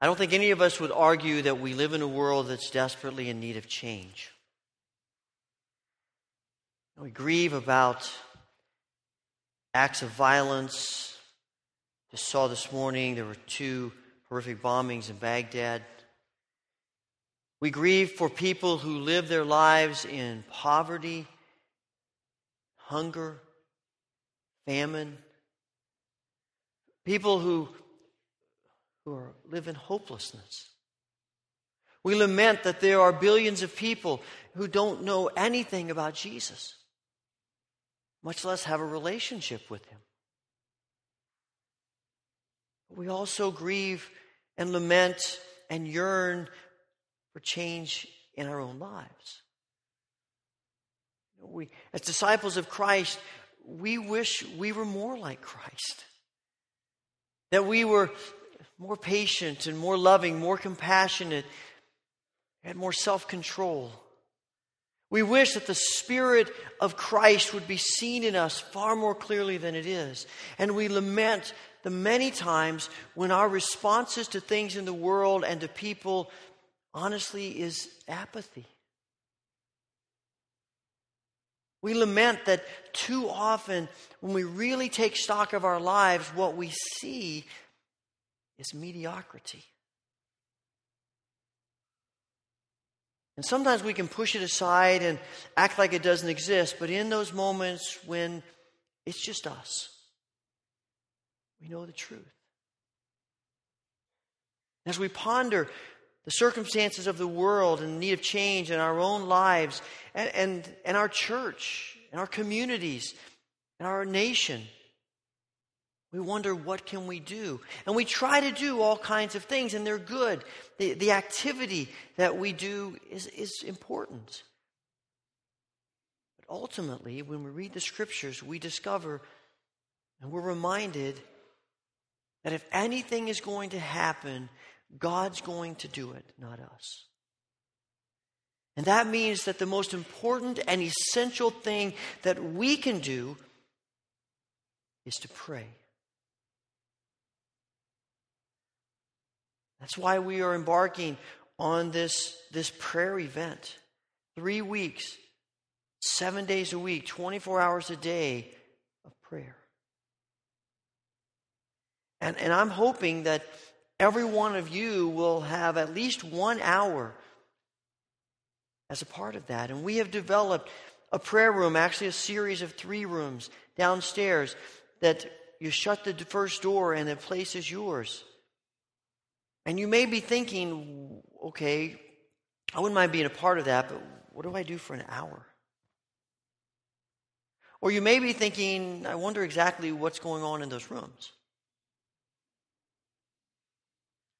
I don't think any of us would argue that we live in a world that's desperately in need of change. We grieve about acts of violence. Just saw this morning there were two horrific bombings in Baghdad. We grieve for people who live their lives in poverty, hunger, famine. People who, who are, live in hopelessness. We lament that there are billions of people who don't know anything about Jesus, much less have a relationship with Him. We also grieve and lament and yearn for change in our own lives. We, as disciples of Christ, we wish we were more like Christ. That we were more patient and more loving, more compassionate, and more self control. We wish that the Spirit of Christ would be seen in us far more clearly than it is. And we lament the many times when our responses to things in the world and to people, honestly, is apathy. We lament that too often, when we really take stock of our lives, what we see is mediocrity. And sometimes we can push it aside and act like it doesn't exist, but in those moments when it's just us, we know the truth. As we ponder the circumstances of the world and the need of change in our own lives and, and, and our church and our communities and our nation, we wonder what can we do. And we try to do all kinds of things and they're good. The, the activity that we do is, is important. But ultimately when we read the scriptures we discover and we're reminded that if anything is going to happen god's going to do it not us. And that means that the most important and essential thing that we can do is to pray That's why we are embarking on this, this prayer event. Three weeks, seven days a week, 24 hours a day of prayer. And, and I'm hoping that every one of you will have at least one hour as a part of that. And we have developed a prayer room, actually, a series of three rooms downstairs that you shut the first door and the place is yours. And you may be thinking, okay, I wouldn't mind being a part of that, but what do I do for an hour? Or you may be thinking, I wonder exactly what's going on in those rooms.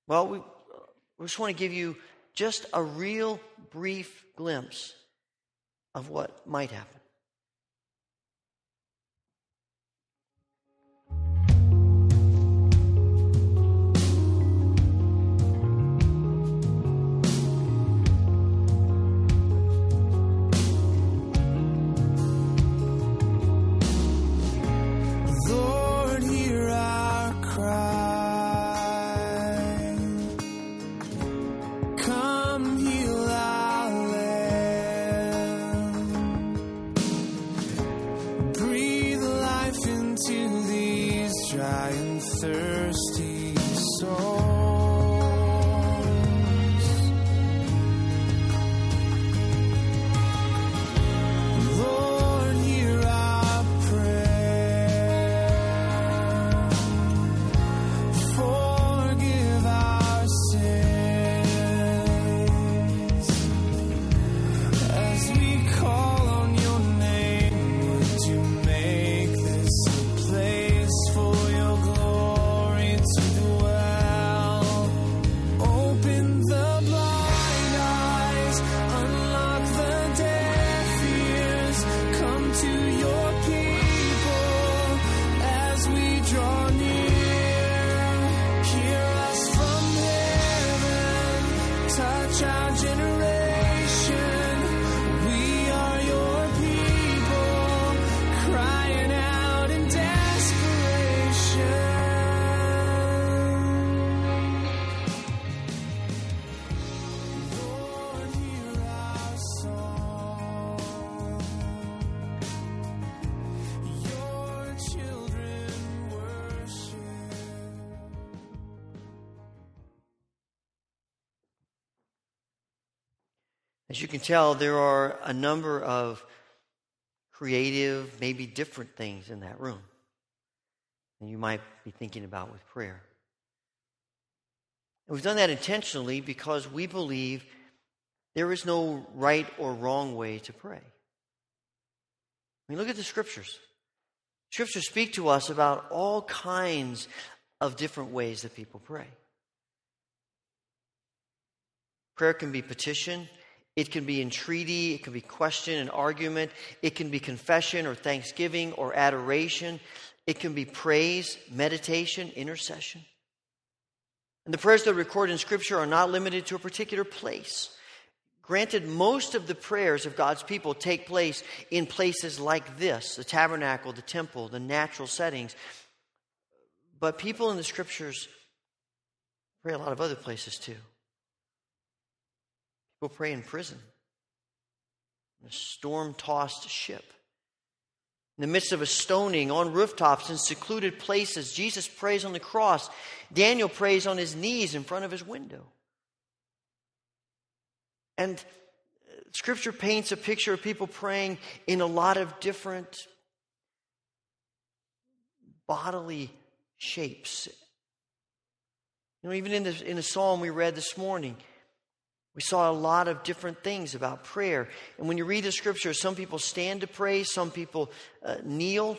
Well, we, we just want to give you just a real brief glimpse of what might happen. As you can tell, there are a number of creative, maybe different things in that room than you might be thinking about with prayer. And we've done that intentionally because we believe there is no right or wrong way to pray. I mean, look at the scriptures. Scriptures speak to us about all kinds of different ways that people pray. Prayer can be petition, it can be entreaty, it can be question and argument, it can be confession or thanksgiving or adoration, it can be praise, meditation, intercession. And the prayers that are recorded in Scripture are not limited to a particular place. Granted, most of the prayers of God's people take place in places like this the tabernacle, the temple, the natural settings. But people in the Scriptures pray a lot of other places too. People pray in prison, in a storm tossed ship in the midst of a stoning, on rooftops, in secluded places. Jesus prays on the cross. Daniel prays on his knees in front of his window. And uh, Scripture paints a picture of people praying in a lot of different bodily shapes. You know, even in the, in the psalm we read this morning, we saw a lot of different things about prayer. And when you read the scripture, some people stand to pray, some people uh, kneel,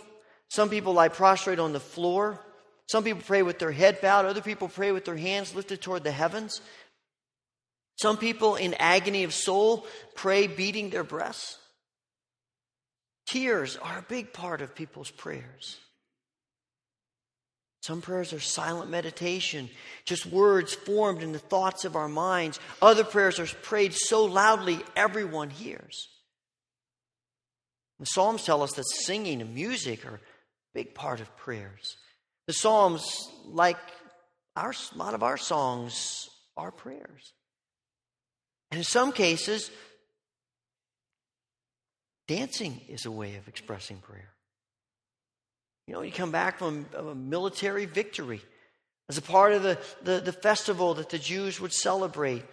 some people lie prostrate on the floor, some people pray with their head bowed, other people pray with their hands lifted toward the heavens. Some people in agony of soul pray beating their breasts. Tears are a big part of people's prayers. Some prayers are silent meditation, just words formed in the thoughts of our minds. Other prayers are prayed so loudly everyone hears. The Psalms tell us that singing and music are a big part of prayers. The Psalms, like our, a lot of our songs, are prayers. And in some cases, dancing is a way of expressing prayer. You know, you come back from a military victory as a part of the, the, the, festival that the Jews would celebrate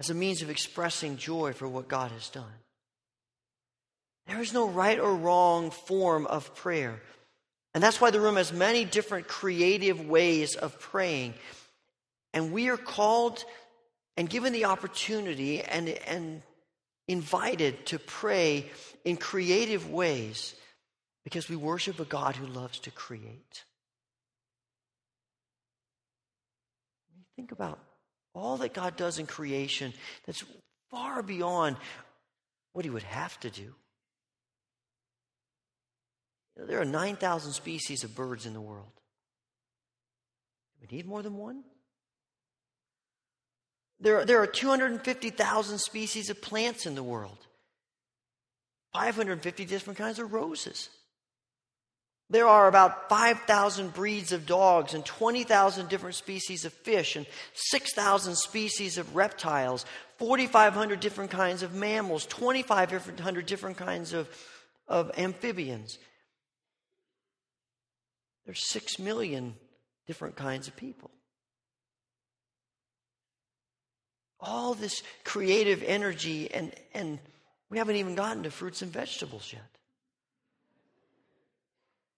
as a means of expressing joy for what God has done. There is no right or wrong form of prayer. And that's why the room has many different creative ways of praying. And we are called and given the opportunity and, and invited to pray in creative ways because we worship a God who loves to create. Think about all that God does in creation that's far beyond what he would have to do. There are 9,000 species of birds in the world. Do we need more than one? There are, there are 250,000 species of plants in the world, 550 different kinds of roses. There are about 5,000 breeds of dogs and 20,000 different species of fish and 6,000 species of reptiles, 4,500 different kinds of mammals, 2,500 different kinds of, of amphibians. There's 6 million different kinds of people. All this creative energy, and, and we haven't even gotten to fruits and vegetables yet.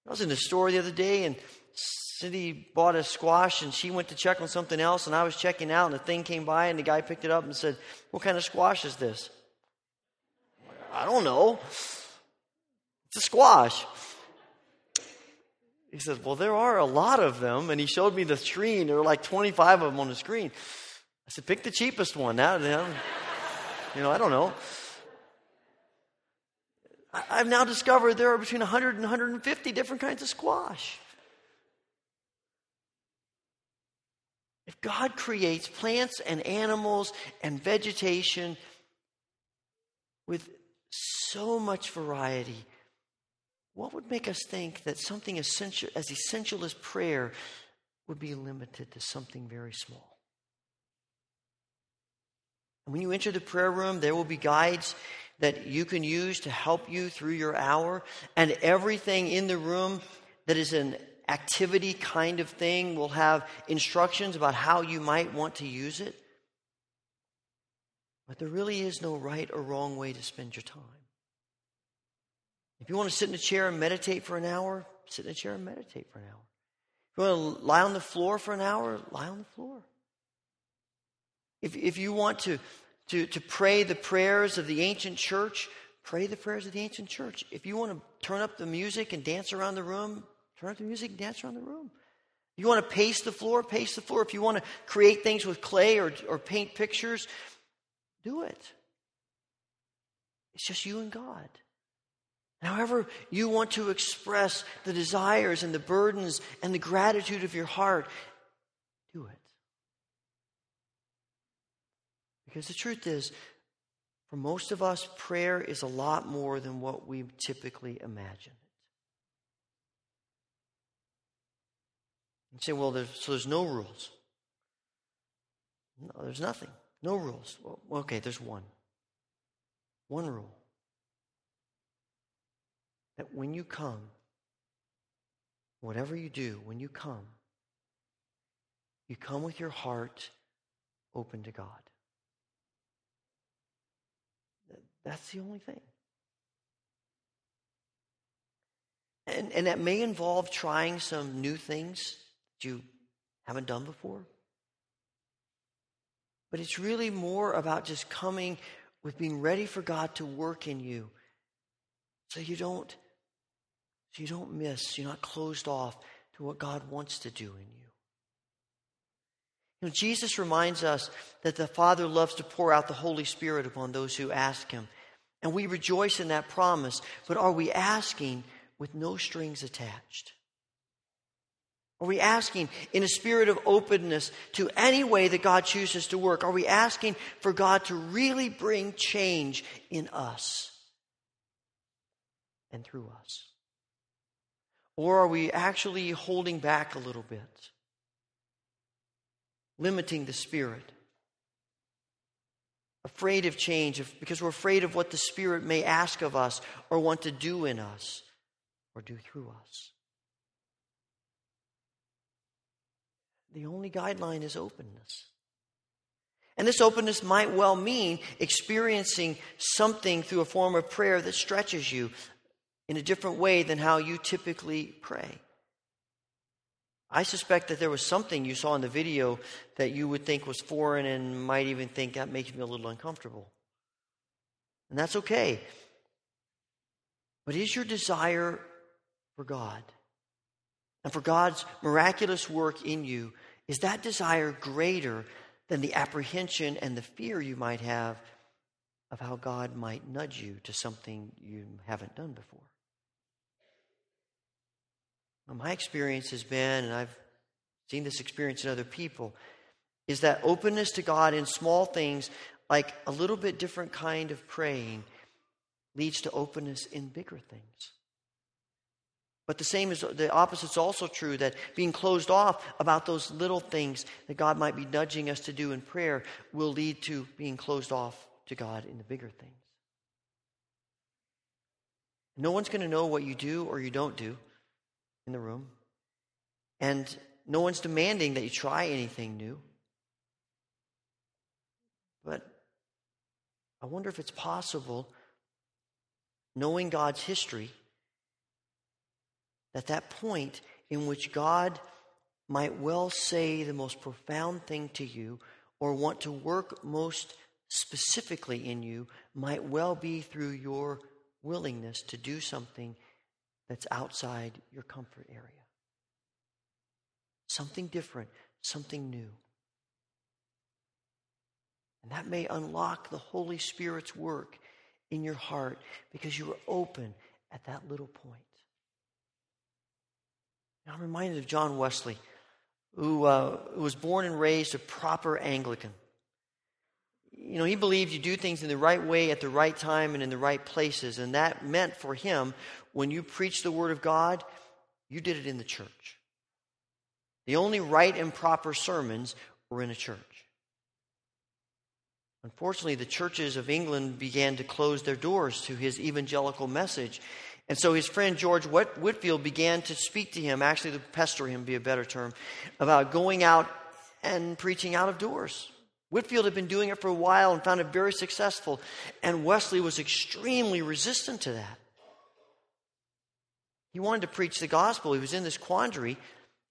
I was in the store the other day and Cindy bought a squash and she went to check on something else and I was checking out and the thing came by and the guy picked it up and said, What kind of squash is this? I don't know. It's a squash. He said, Well, there are a lot of them. And he showed me the screen. There were like 25 of them on the screen. I said, Pick the cheapest one. Now, you know, I don't know. I've now discovered there are between 100 and 150 different kinds of squash. If God creates plants and animals and vegetation with so much variety, what would make us think that something essential, as essential as prayer would be limited to something very small? And when you enter the prayer room, there will be guides that you can use to help you through your hour. And everything in the room that is an activity kind of thing will have instructions about how you might want to use it. But there really is no right or wrong way to spend your time. If you want to sit in a chair and meditate for an hour, sit in a chair and meditate for an hour. If you want to lie on the floor for an hour, lie on the floor. If, if you want to, to, to pray the prayers of the ancient church, pray the prayers of the ancient church. If you want to turn up the music and dance around the room, turn up the music and dance around the room. You want to pace the floor, pace the floor. If you want to create things with clay or, or paint pictures, do it. It's just you and God. However, you want to express the desires and the burdens and the gratitude of your heart, do it. Because the truth is, for most of us, prayer is a lot more than what we typically imagine. You say, well, there's, so there's no rules. No, there's nothing. No rules. Well, okay, there's one. One rule. That when you come, whatever you do, when you come, you come with your heart open to God. That's the only thing. And, and that may involve trying some new things that you haven't done before. But it's really more about just coming with being ready for God to work in you. So you don't so you don't miss, you're not closed off to what God wants to do in you. You know, Jesus reminds us that the Father loves to pour out the Holy Spirit upon those who ask Him. And we rejoice in that promise. But are we asking with no strings attached? Are we asking in a spirit of openness to any way that God chooses to work? Are we asking for God to really bring change in us and through us? Or are we actually holding back a little bit, limiting the Spirit? Afraid of change because we're afraid of what the Spirit may ask of us or want to do in us or do through us. The only guideline is openness. And this openness might well mean experiencing something through a form of prayer that stretches you in a different way than how you typically pray. I suspect that there was something you saw in the video that you would think was foreign and might even think that makes me a little uncomfortable. And that's okay. But is your desire for God and for God's miraculous work in you, is that desire greater than the apprehension and the fear you might have of how God might nudge you to something you haven't done before? My experience has been, and I've seen this experience in other people, is that openness to God in small things, like a little bit different kind of praying, leads to openness in bigger things. But the same is the opposite is also true that being closed off about those little things that God might be nudging us to do in prayer will lead to being closed off to God in the bigger things. No one's going to know what you do or you don't do in the room. And no one's demanding that you try anything new. But I wonder if it's possible, knowing God's history, that that point in which God might well say the most profound thing to you or want to work most specifically in you might well be through your willingness to do something that's outside your comfort area. Something different, something new. And that may unlock the Holy Spirit's work in your heart because you were open at that little point. I'm reminded of John Wesley, who, uh, was born and raised a proper Anglican. You know, he believed you do things in the right way at the right time and in the right places. And that meant for him, when you preached the Word of God, you did it in the church. The only right and proper sermons were in a church. Unfortunately, the churches of England began to close their doors to his evangelical message. And so his friend George Whitefield began to speak to him, actually, to pester him, be a better term, about going out and preaching out of doors, Whitefield had been doing it for a while and found it very successful, and Wesley was extremely resistant to that. He wanted to preach the gospel. He was in this quandary.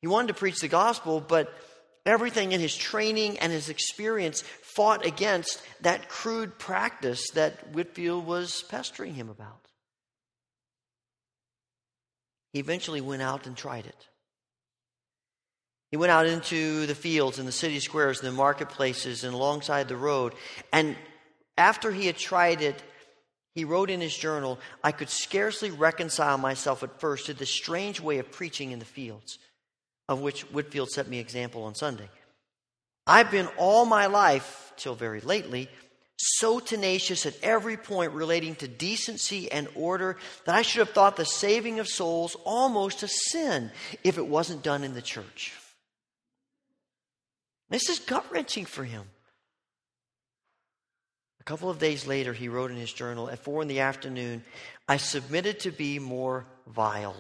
He wanted to preach the gospel, but everything in his training and his experience fought against that crude practice that Whitefield was pestering him about. He eventually went out and tried it. He went out into the fields and the city squares and the marketplaces and alongside the road. And after he had tried it, he wrote in his journal, I could scarcely reconcile myself at first to this strange way of preaching in the fields, of which Whitefield set me example on Sunday. I've been all my life, till very lately, so tenacious at every point relating to decency and order that I should have thought the saving of souls almost a sin if it wasn't done in the church. This is gut wrenching for him. A couple of days later, he wrote in his journal at four in the afternoon, I submitted to be more vile,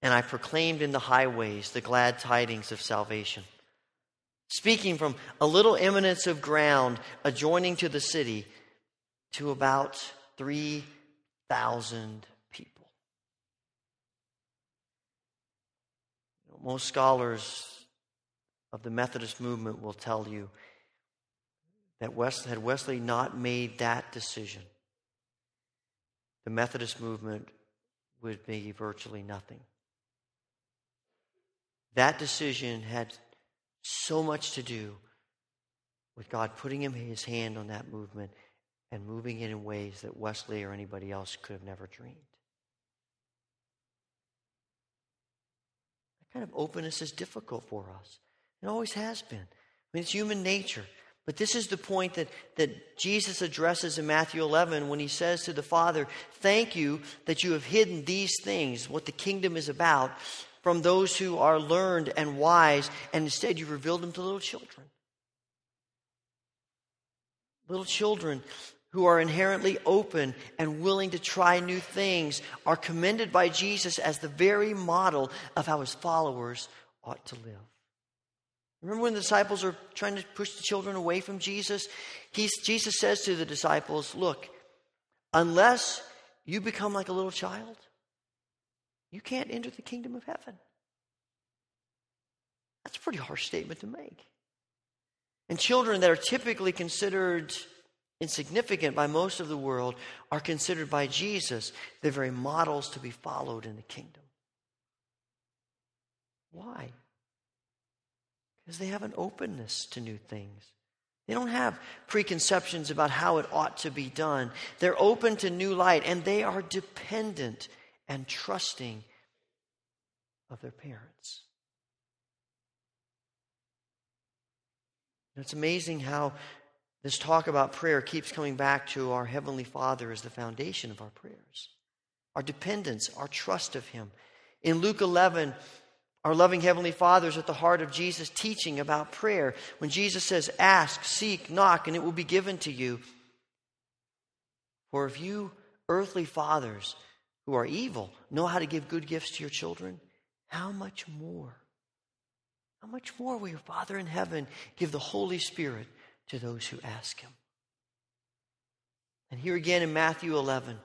and I proclaimed in the highways the glad tidings of salvation. Speaking from a little eminence of ground adjoining to the city to about 3,000 people. Most scholars of the Methodist movement will tell you that West, had Wesley not made that decision, the Methodist movement would be virtually nothing. That decision had so much to do with God putting him his hand on that movement and moving it in ways that Wesley or anybody else could have never dreamed. That kind of openness is difficult for us. It always has been. I mean, it's human nature. But this is the point that, that Jesus addresses in Matthew 11 when he says to the Father, Thank you that you have hidden these things, what the kingdom is about, from those who are learned and wise, and instead you've revealed them to little children. Little children who are inherently open and willing to try new things are commended by Jesus as the very model of how his followers ought to live. Remember when the disciples are trying to push the children away from Jesus? He's, Jesus says to the disciples, Look, unless you become like a little child, you can't enter the kingdom of heaven. That's a pretty harsh statement to make. And children that are typically considered insignificant by most of the world are considered by Jesus the very models to be followed in the kingdom. Why? Because they have an openness to new things. They don't have preconceptions about how it ought to be done. They're open to new light and they are dependent and trusting of their parents. It's amazing how this talk about prayer keeps coming back to our Heavenly Father as the foundation of our prayers, our dependence, our trust of Him. In Luke 11, our loving Heavenly Father is at the heart of Jesus' teaching about prayer. When Jesus says, Ask, seek, knock, and it will be given to you. For if you, earthly fathers who are evil, know how to give good gifts to your children, how much more? How much more will your Father in heaven give the Holy Spirit to those who ask Him? And here again in Matthew 11,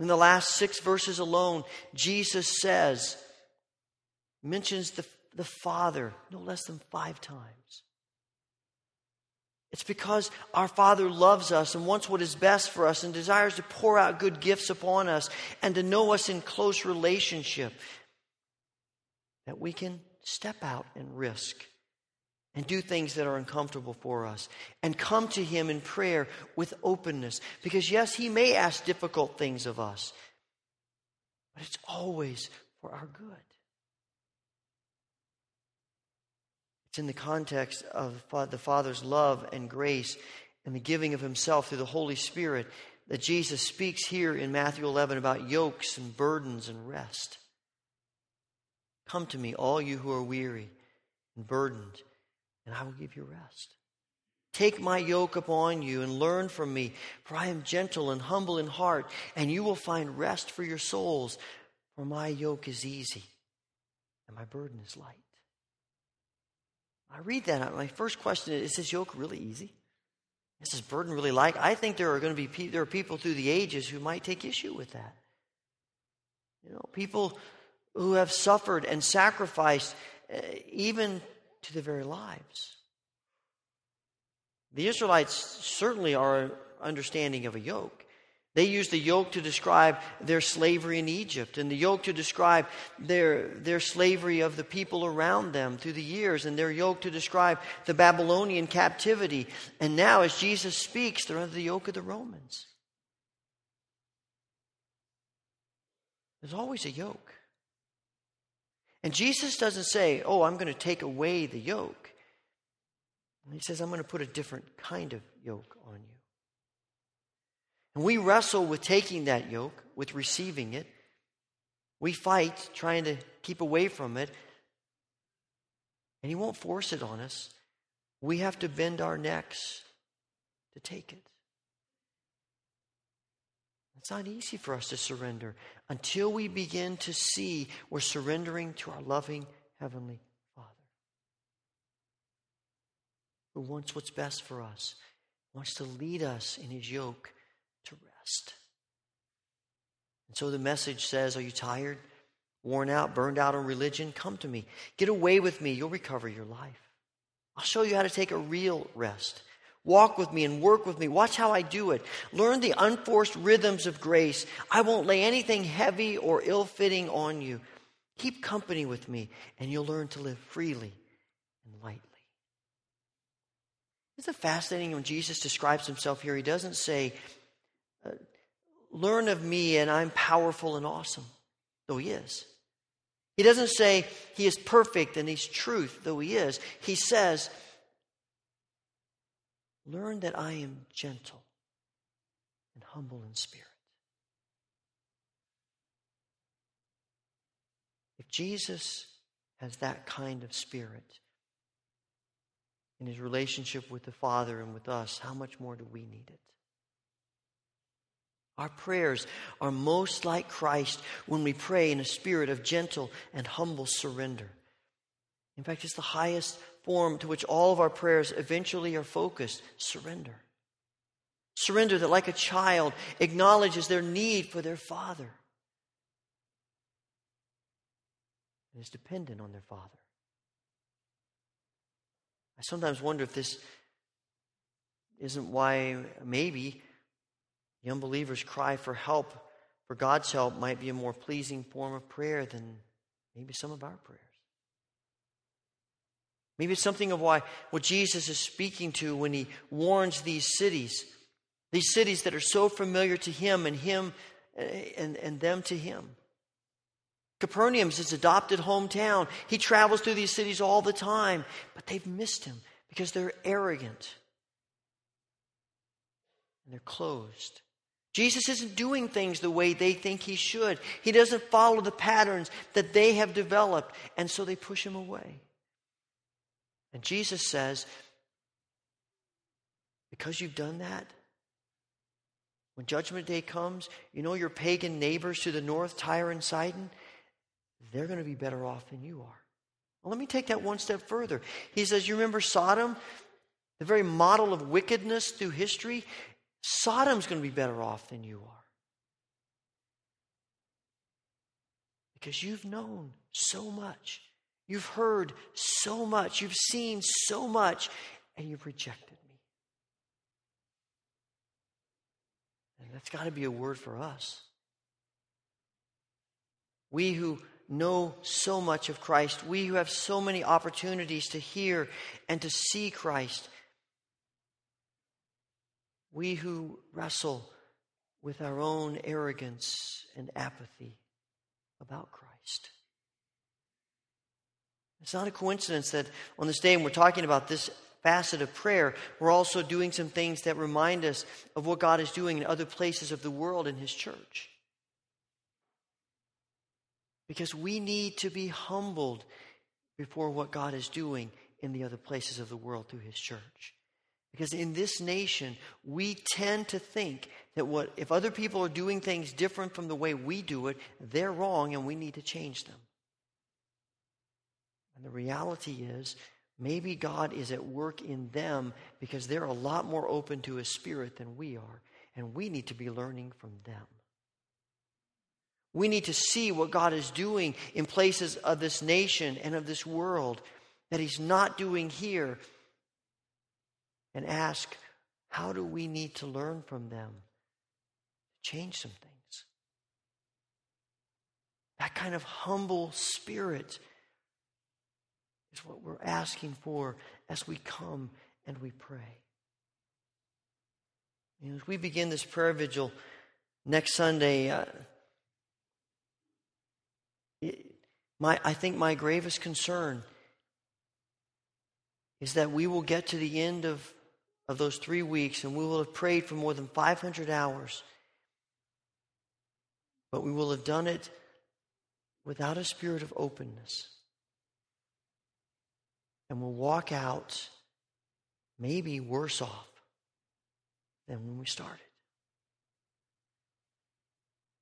in the last six verses alone, Jesus says, mentions the, the Father no less than five times. It's because our Father loves us and wants what is best for us and desires to pour out good gifts upon us and to know us in close relationship that we can step out and risk and do things that are uncomfortable for us and come to Him in prayer with openness. Because, yes, He may ask difficult things of us, but it's always for our good. It's in the context of the Father's love and grace and the giving of Himself through the Holy Spirit that Jesus speaks here in Matthew 11 about yokes and burdens and rest. Come to me, all you who are weary and burdened, and I will give you rest. Take my yoke upon you and learn from me, for I am gentle and humble in heart, and you will find rest for your souls. For my yoke is easy and my burden is light. I read that. My first question is: Is this yoke really easy? Is this burden really light? I think there are going to be there are people through the ages who might take issue with that. You know, people who have suffered and sacrificed, uh, even to their very lives. The Israelites certainly are understanding of a yoke. They used the yoke to describe their slavery in Egypt and the yoke to describe their, their slavery of the people around them through the years and their yoke to describe the Babylonian captivity. And now, as Jesus speaks, they're under the yoke of the Romans. There's always a yoke. And Jesus doesn't say, Oh, I'm going to take away the yoke. He says, I'm going to put a different kind of yoke. And we wrestle with taking that yoke, with receiving it. We fight trying to keep away from it. And He won't force it on us. We have to bend our necks to take it. It's not easy for us to surrender until we begin to see we're surrendering to our loving Heavenly Father who wants what's best for us, wants to lead us in His yoke rest. And so the message says Are you tired, worn out, burned out on religion? Come to me. Get away with me. You'll recover your life. I'll show you how to take a real rest. Walk with me and work with me. Watch how I do it. Learn the unforced rhythms of grace. I won't lay anything heavy or ill fitting on you. Keep company with me, and you'll learn to live freely and lightly. Isn't it fascinating when Jesus describes himself here? He doesn't say, Uh, learn of me, and I'm powerful and awesome, though he is. He doesn't say he is perfect and he's truth, though he is. He says, Learn that I am gentle and humble in spirit. If Jesus has that kind of spirit in his relationship with the Father and with us, how much more do we need it? Our prayers are most like Christ when we pray in a spirit of gentle and humble surrender. In fact, it's the highest form to which all of our prayers eventually are focused surrender. Surrender that, like a child, acknowledges their need for their father and is dependent on their father. I sometimes wonder if this isn't why, maybe, the unbeliever's cry for help, for God's help, might be a more pleasing form of prayer than maybe some of our prayers. Maybe it's something of why what Jesus is speaking to when he warns these cities, these cities that are so familiar to him and him eh, and, and them to him. Capernaum's his adopted hometown. He travels through these cities all the time, but they've missed him because they're arrogant and they're closed. Jesus isn't doing things the way they think he should. He doesn't follow the patterns that they have developed, and so they push him away. And Jesus says, Because you've done that, when Judgment Day comes, you know your pagan neighbors to the north, Tyre and Sidon, they're going to be better off than you are. Well, let me take that one step further. He says, You remember Sodom? The very model of wickedness through history. Sodom's going to be better off than you are. Because you've known so much. You've heard so much. You've seen so much, and you've rejected me. And that's got to be a word for us. We who know so much of Christ, we who have so many opportunities to hear and to see Christ, we who wrestle with our own arrogance and apathy about Christ. It's not a coincidence that on this day when we're talking about this facet of prayer, we're also doing some things that remind us of what God is doing in other places of the world in His church. Because we need to be humbled before what God is doing in the other places of the world through His church. Because in this nation, we tend to think that what if other people are doing things different from the way we do it, they're wrong and we need to change them. And the reality is, maybe God is at work in them because they're a lot more open to His Spirit than we are, and we need to be learning from them. We need to see what God is doing in places of this nation and of this world that He's not doing here and ask, how do we need to learn from them? To change some things. That kind of humble spirit is what we're asking for as we come and we pray. As we begin this prayer vigil next Sunday, uh, my, I think my gravest concern is that we will get to the end of, of those three weeks and we will have prayed for more than 500 hours, but we will have done it without a spirit of openness. And we'll walk out maybe worse off than when we started.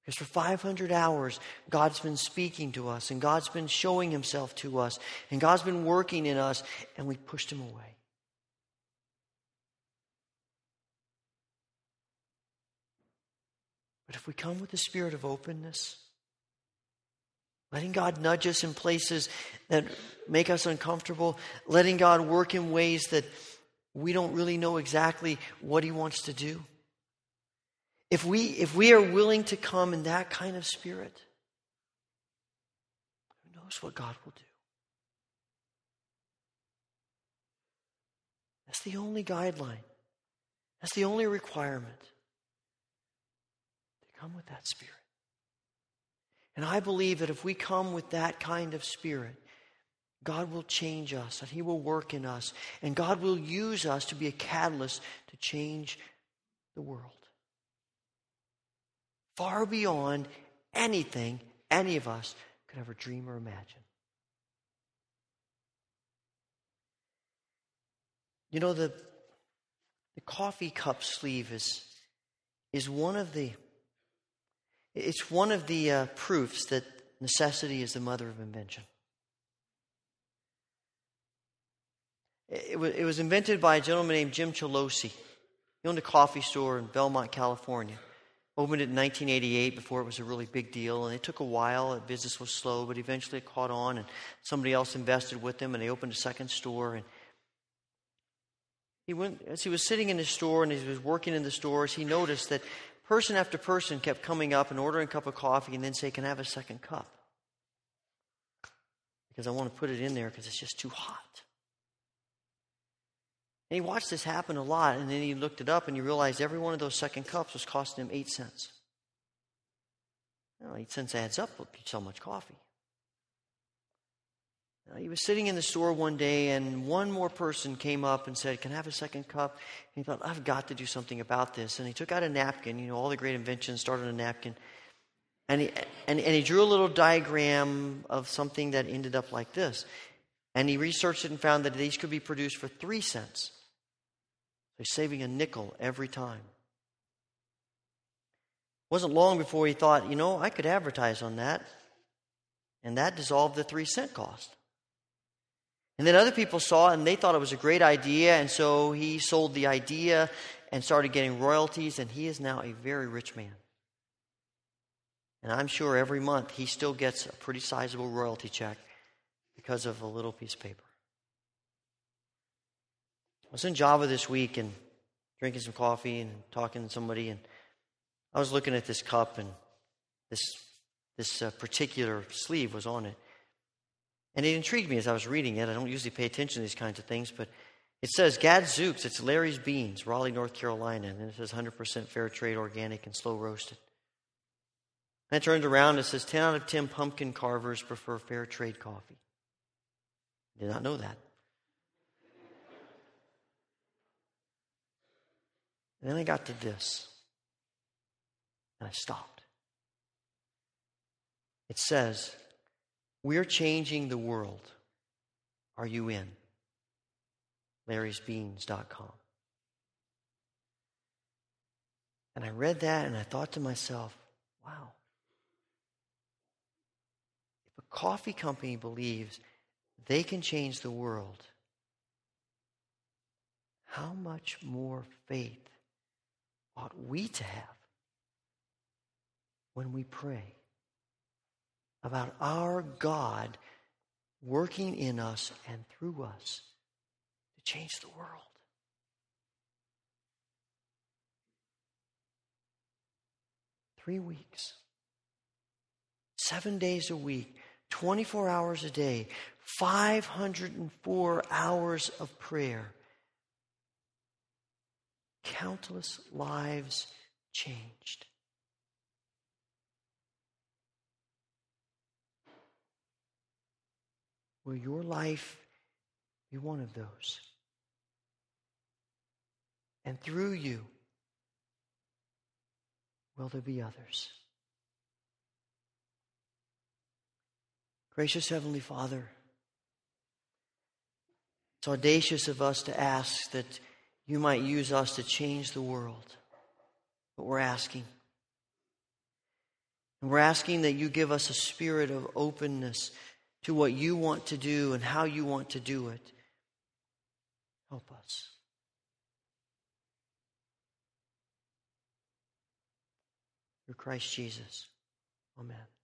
Because for 500 hours, God's been speaking to us, and God's been showing himself to us, and God's been working in us, and we pushed him away. But if we come with the spirit of openness, letting God nudge us in places that make us uncomfortable, letting God work in ways that we don't really know exactly what He wants to do if we, if we are willing to come in that kind of spirit, who knows what God will do? That's the only guideline. That's the only requirement. Come with that spirit. And I believe that if we come with that kind of spirit, God will change us and He will work in us. And God will use us to be a catalyst to change the world far beyond anything any of us could ever dream or imagine. You know, the, the coffee cup sleeve is, is one of the it's one of the uh, proofs that necessity is the mother of invention. It, it was invented by a gentleman named Jim Chalousi. He owned a coffee store in Belmont, California. Opened it in 1988 before it was a really big deal, and it took a while. The business was slow, but eventually it caught on, and somebody else invested with them, and they opened a second store. And he went as he was sitting in the store and he was working in the stores. He noticed that person after person kept coming up and ordering a cup of coffee, and then say, "Can I have a second cup?" Because I want to put it in there because it's just too hot. And he watched this happen a lot, and then he looked it up and he realized every one of those second cups was costing him eight cents. Well, eight cents adds up with so much coffee. Now, he was sitting in the store one day, and one more person came up and said, Can I have a second cup? And he thought, I've got to do something about this. And he took out a napkin, you know, all the great inventions started on a napkin. And he, and, and he drew a little diagram of something that ended up like this. And he researched it and found that these could be produced for three cents. He's saving a nickel every time. It wasn't long before he thought, you know, I could advertise on that. And that dissolved the three cent cost. And then other people saw it and they thought it was a great idea. And so he sold the idea and started getting royalties. And he is now a very rich man. And I'm sure every month he still gets a pretty sizable royalty check because of a little piece of paper. I was in Java this week and drinking some coffee and talking to somebody, and I was looking at this cup, and this this uh, particular sleeve was on it, and it intrigued me as I was reading it. I don't usually pay attention to these kinds of things, but it says Gadzooks. It's Larry's Beans, Raleigh, North Carolina, and it says 100% fair trade, organic, and slow roasted. And it turns around. And it says 10 out of 10 pumpkin carvers prefer fair trade coffee. Did not know that. And then I got to this. And I stopped. It says, We're changing the world. Are you in? Larry'sBeans.com. And I read that and I thought to myself, wow. If a coffee company believes they can change the world, how much more faith ought we to have when we pray about our God working in us and through us to change the world? Three weeks, seven days a week, 24 hours a day, 504 hours of prayer countless lives changed. Will your life be one of those? And through you, will there be others? Gracious Heavenly Father, it's audacious of us to ask that you might use us to change the world. But we're asking. And we're asking that you give us a spirit of openness to what you want to do and how you want to do it. Help us. Through Christ Jesus. Amen.